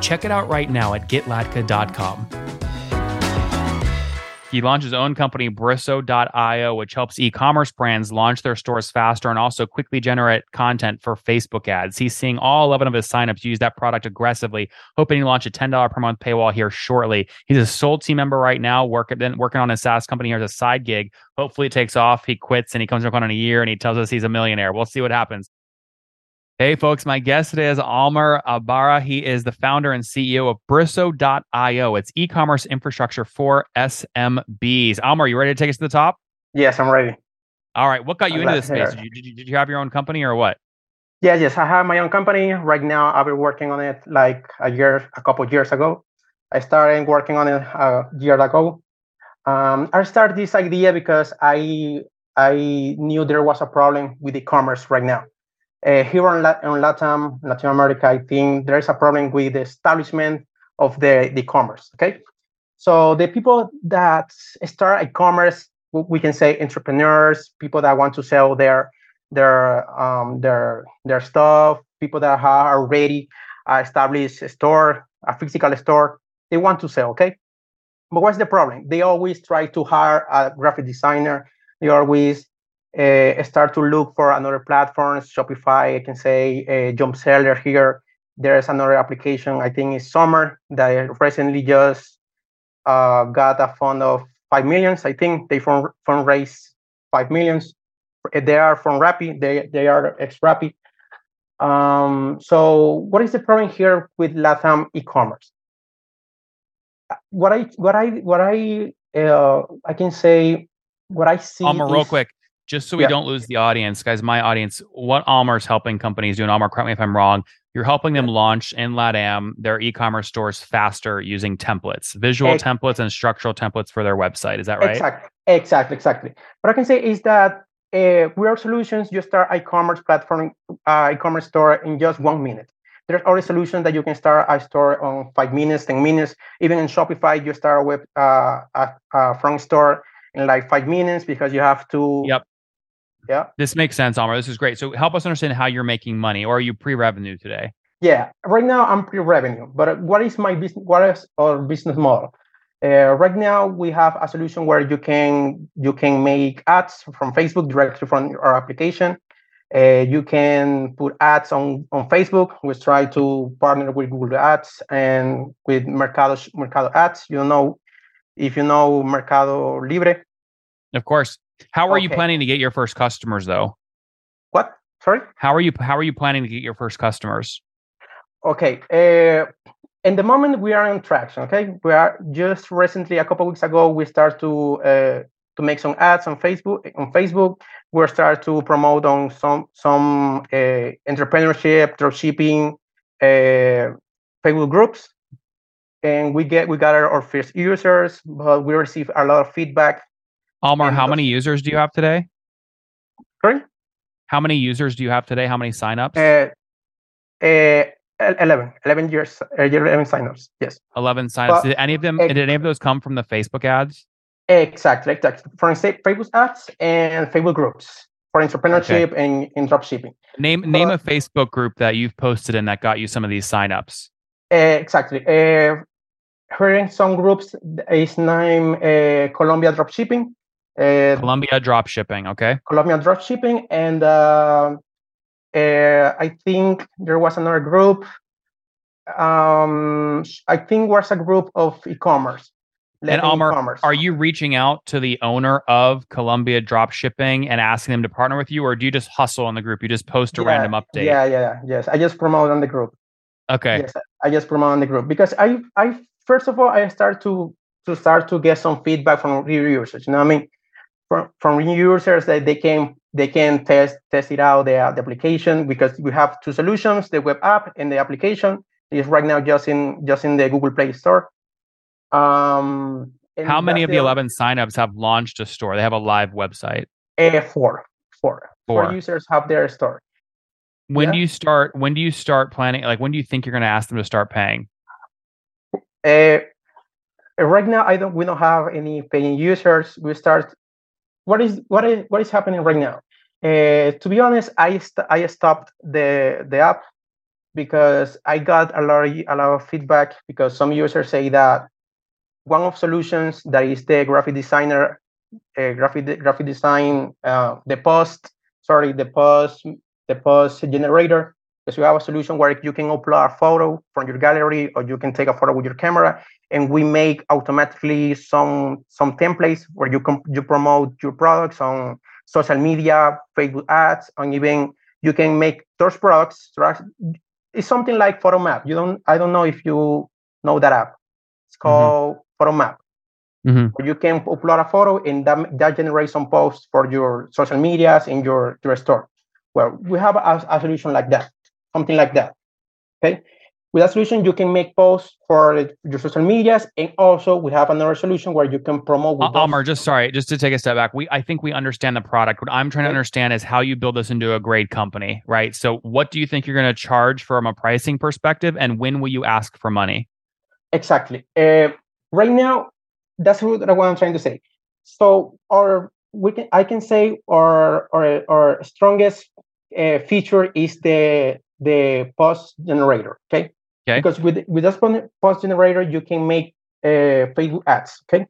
Check it out right now at getlatka.com. He launched his own company, Brisso.io, which helps e commerce brands launch their stores faster and also quickly generate content for Facebook ads. He's seeing all 11 of his signups use that product aggressively, hoping to launch a $10 per month paywall here shortly. He's a sole team member right now, working, working on his SaaS company here as a side gig. Hopefully, it takes off. He quits and he comes back on in a year and he tells us he's a millionaire. We'll see what happens. Hey, folks, my guest today is Almer Abara. He is the founder and CEO of Brisso.io. It's e commerce infrastructure for SMBs. Almer, you ready to take us to the top? Yes, I'm ready. All right. What got you I'm into this space? Did you, did you, did, you, have your own company or what? Yeah, yes, I have my own company. Right now, I've been working on it like a year, a couple years ago. I started working on it a year ago. Um, I started this idea because I I knew there was a problem with e-commerce right now uh, here in, La- in Latin, Latin America, I think there is a problem with the establishment of the e-commerce. Okay, so the people that start e-commerce, we can say entrepreneurs, people that want to sell their their um, their their stuff, people that have already established a store, a physical store, they want to sell. Okay, but what's the problem? They always try to hire a graphic designer. They always uh, start to look for another platforms, Shopify, I can say uh, Jumpseller here. There's another application, I think it's Summer, that recently just uh, got a fund of five millions. I think they fund fundraise five millions. They are from Rappi. They they are ex Rappi. Um, so what is the problem here with Latam e-commerce? What I what I what I uh, I can say what I see. Almer, is, real quick, just so we yeah. don't lose the audience, guys, my audience, what Almer's helping companies do, and Almer, correct me if I'm wrong, you're helping them launch in LATAM their e-commerce stores faster using templates, visual templates and structural templates for their website. Is that right? Exactly, exactly, exactly. What I can say is that uh, we are solutions. You start e-commerce platform, uh, e-commerce store in just one minute. There's already solutions that you can start a store on five minutes, ten minutes. Even in Shopify, you start with uh, a, a front store in like five minutes because you have to yep. Yeah. This makes sense, Almer. This is great. So help us understand how you're making money, or are you pre-revenue today? Yeah, right now I'm pre-revenue. But what is my business? What is our business model? Uh, right now we have a solution where you can you can make ads from Facebook directly from our application. Uh, you can put ads on on Facebook. We try to partner with Google Ads and with Mercado Mercado Ads. You know, if you know Mercado Libre. Of course. How are okay. you planning to get your first customers though? What? Sorry? How are you how are you planning to get your first customers? Okay. Uh, in the moment we are on traction, okay? We are just recently a couple weeks ago we start to uh, to make some ads on Facebook on Facebook. We start to promote on some some uh, entrepreneurship, dropshipping, uh, Facebook groups, and we get we got our, our first users, but we receive a lot of feedback Almer, how many users do you have today? Sorry? How many users do you have today? How many signups? Uh, uh, 11, 11 years, uh, 11 signups. Yes. 11 signups. But, did any of them, uh, did any of those come from the Facebook ads? Exactly, exactly. For instance, Facebook ads and Facebook groups for entrepreneurship okay. and, and dropshipping. Name but, name a Facebook group that you've posted in that got you some of these signups. Uh, exactly. Uh, here in some groups is named uh, Colombia Dropshipping. Uh, Colombia drop shipping, okay. Colombia drop shipping, and uh, uh, I think there was another group. Um, I think was a group of e-commerce. And Almer, e-commerce. are you reaching out to the owner of Colombia drop shipping and asking them to partner with you, or do you just hustle on the group? You just post a yeah, random update. Yeah, yeah, yeah. yes. I just promote on the group. Okay. Yes, I just promote on the group because I, I first of all, I start to to start to get some feedback from reviewers. You know what I mean? From, from users that they can they can test test it out the, the application because we have two solutions the web app and the application is right now just in just in the google play store Um, How many of the 11 signups have launched a store? They have a live website. Uh, four, four, four. four users have their store. When yeah. do you start? When do you start planning? Like, when do you think you're going to ask them to start paying? Uh, right now, I don't. We don't have any paying users. We start. What is what is what is happening right now? Uh, to be honest, I st- I stopped the the app because I got a lot of, a lot of feedback because some users say that one of solutions that is the graphic designer uh, graphic graphic design uh, the post sorry the post the post generator because you have a solution where you can upload a photo from your gallery or you can take a photo with your camera and we make automatically some some templates where you can you promote your products on social media, Facebook ads, and even you can make those products. It's something like PhotoMap. You don't. I don't know if you know that app. It's mm-hmm. called mm-hmm. PhotoMap. Mm-hmm. You can upload a photo and that, that generates some posts for your social medias in your your store. Well, we have a, a solution like that, something like that. Okay, with that solution, you can make posts for your social medias, and also we have another solution where you can promote. With Almar, just sorry, just to take a step back, we I think we understand the product. What I'm trying to understand is how you build this into a great company, right? So, what do you think you're going to charge from a pricing perspective, and when will you ask for money? Exactly. Uh, right now, that's what I'm trying to say. So, our we can I can say our our, our strongest uh, feature is the the post generator. Okay Okay. Because with with this post generator, you can make uh, Facebook ads. Okay.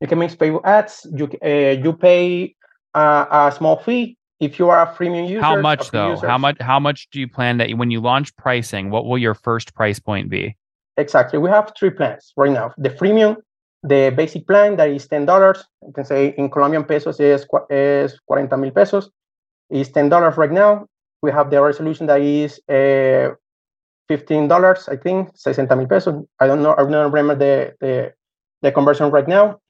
You can make Facebook ads. You uh, you pay uh, a small fee if you are a premium user. How much though? Users. How much? How much do you plan that when you launch pricing? What will your first price point be? Exactly. We have three plans right now. The premium, the basic plan that is ten dollars. You can say in Colombian pesos is is cuarenta mil pesos. Is ten dollars right now. We have the resolution that is uh, fifteen dollars, I think, sesenta mil pesos. I don't know. I don't remember the the, the conversion right now.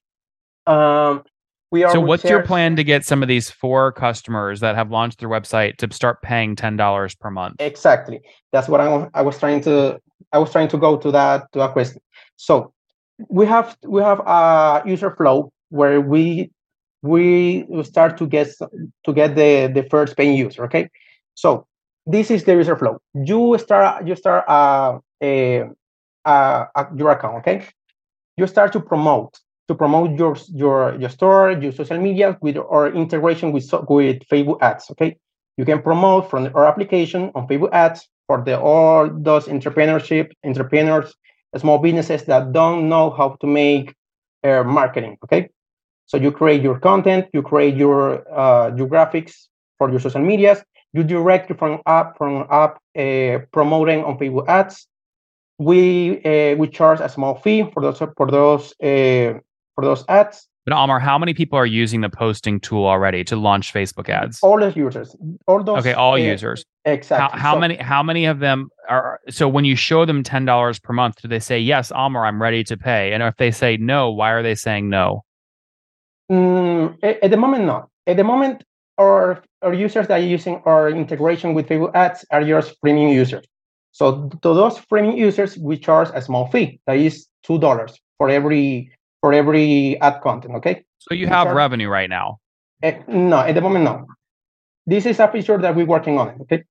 Um, we are. So, what's your plan to get some of these four customers that have launched their website to start paying ten dollars per month? Exactly. That's what I, I was trying to. I was trying to go to that to a question. So, we have we have a user flow where we we start to get to get the the first paying user. Okay, so this is the user flow. You start you start uh, a, a, a, your account, okay? You start to promote to promote your your your store, your social media with or integration with with Facebook ads, okay? You can promote from our application on Facebook ads for the all those entrepreneurship entrepreneurs, small businesses that don't know how to make uh, marketing, okay? So you create your content, you create your uh, your graphics for your social medias, you direct from app from app uh, promoting on Facebook ads. We uh, we charge a small fee for those for those uh, for those ads. But Almar, how many people are using the posting tool already to launch Facebook ads? All those users, all those. Okay, all users. Exactly. How, how so, many? How many of them are? So when you show them ten dollars per month, do they say yes, Almar, I'm ready to pay? And if they say no, why are they saying no? At, at the moment, not. At the moment, our, our users that are using our integration with Facebook ads are your premium users. So to those premium users, we charge a small fee that is two dollars for every for every ad content. Okay. So you have charge, revenue right now. Uh, no, at the moment, no. This is a feature that we're working on. Okay,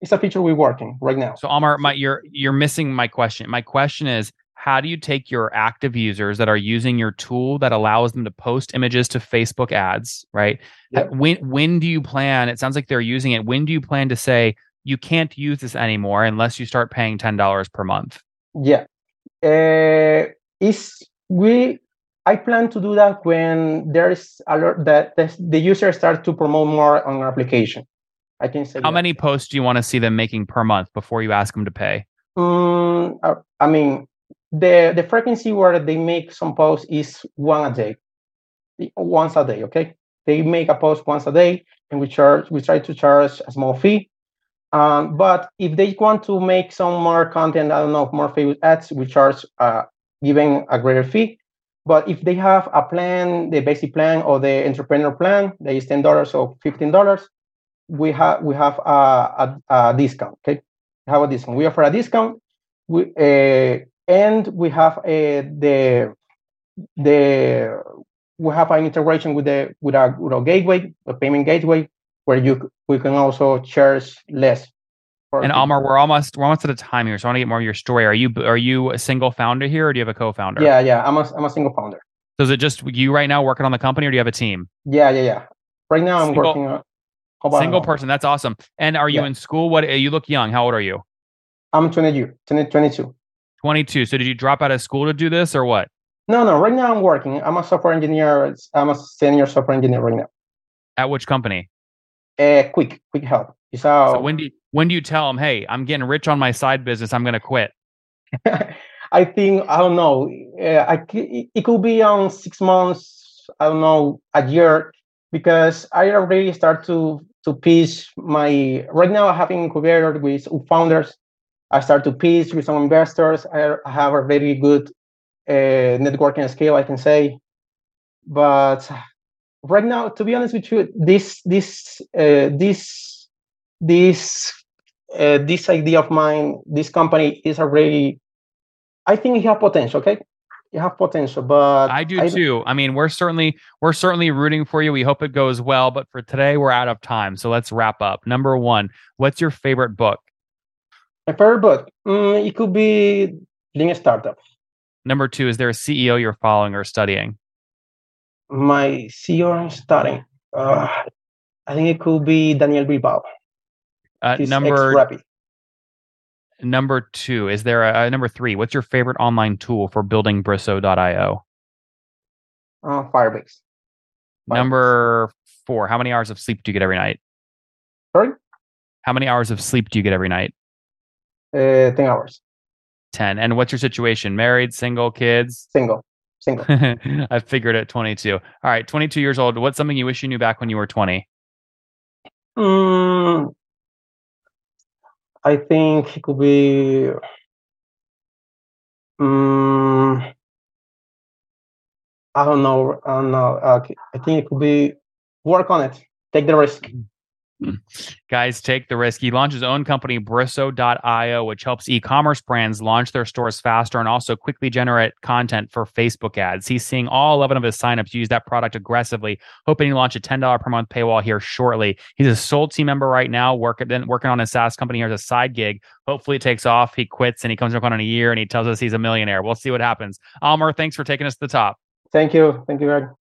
it's a feature we're working right now. So Almar, my, you're you're missing my question. My question is, how do you take your active users that are using your tool that allows them to post images to Facebook ads, right? Yep. When when do you plan? It sounds like they're using it. When do you plan to say you can't use this anymore unless you start paying ten dollars per month? Yeah, uh, is we. I plan to do that when there is alert that the, the user starts to promote more on our application. I can say. How that. many posts do you want to see them making per month before you ask them to pay? Um, I mean, the the frequency where they make some posts is one a day. Once a day okay? They make a post once a day and we charge we try to charge a small fee. Um, but if they want to make some more content i don't know more Facebook ads we charge uh, giving a greater fee. But if they have a plan the basic plan or the entrepreneur plan that is $10 or $15 we have we have a, a, a discount okay? We have a discount. We offer a discount. We uh, and we have uh, the the we have an integration with the with a, with a gateway, a payment gateway, where you we can also charge less. And Almar, we're almost we're almost at a time here, so I want to get more of your story. Are you are you a single founder here, or do you have a co-founder? Yeah, yeah, I'm a I'm a single founder. So is it just you right now working on the company, or do you have a team? Yeah, yeah, yeah. Right now, I'm single, working on. Single person, that's awesome. And are you yeah. in school? What you look young? How old are you? I'm 22. 22. 22. So did you drop out of school to do this, or what? No, no. Right now, I'm working. I'm a software engineer. I'm a senior software engineer right now. At which company? Uh, quick, quick help. So, so when do you, when do you tell them, hey, I'm getting rich on my side business, I'm going to quit? I think I don't know. Uh, I, it could be on six months. I don't know a year because I already start to to pitch my. Right now, I have incubated with founders. I start to pitch with some investors. I have a very good uh, networking skill, I can say. But right now, to be honest with you, this this uh, this this uh, this idea of mine, this company is already. I think it have potential. Okay, you have potential, but I do I, too. I mean, we're certainly we're certainly rooting for you. We hope it goes well. But for today, we're out of time, so let's wrap up. Number one, what's your favorite book? My favorite book, mm, it could be Lean Startup. Number two, is there a CEO you're following or studying? my CEO starting. Uh, I think it could be Daniel Bilbao. Uh, number number two is there a, a, number three? What's your favorite online tool for building Brisso.io? Uh, Firebase. Number four. How many hours of sleep do you get every night? Sorry. How many hours of sleep do you get every night? Uh, ten hours. Ten. And what's your situation? Married, single, kids? Single single. I figured at 22. All right, 22 years old. What's something you wish you knew back when you were 20? Mm, I think it could be. Um, I don't know. I don't know. I think it could be work on it. Take the risk. Guys, take the risk. He launched his own company, Brisso.io, which helps e commerce brands launch their stores faster and also quickly generate content for Facebook ads. He's seeing all 11 of his signups use that product aggressively, hoping to launch a $10 per month paywall here shortly. He's a sole team member right now, working, working on his SaaS company here as a side gig. Hopefully, it takes off. He quits and he comes back on in a year and he tells us he's a millionaire. We'll see what happens. Almer, thanks for taking us to the top. Thank you. Thank you, Greg.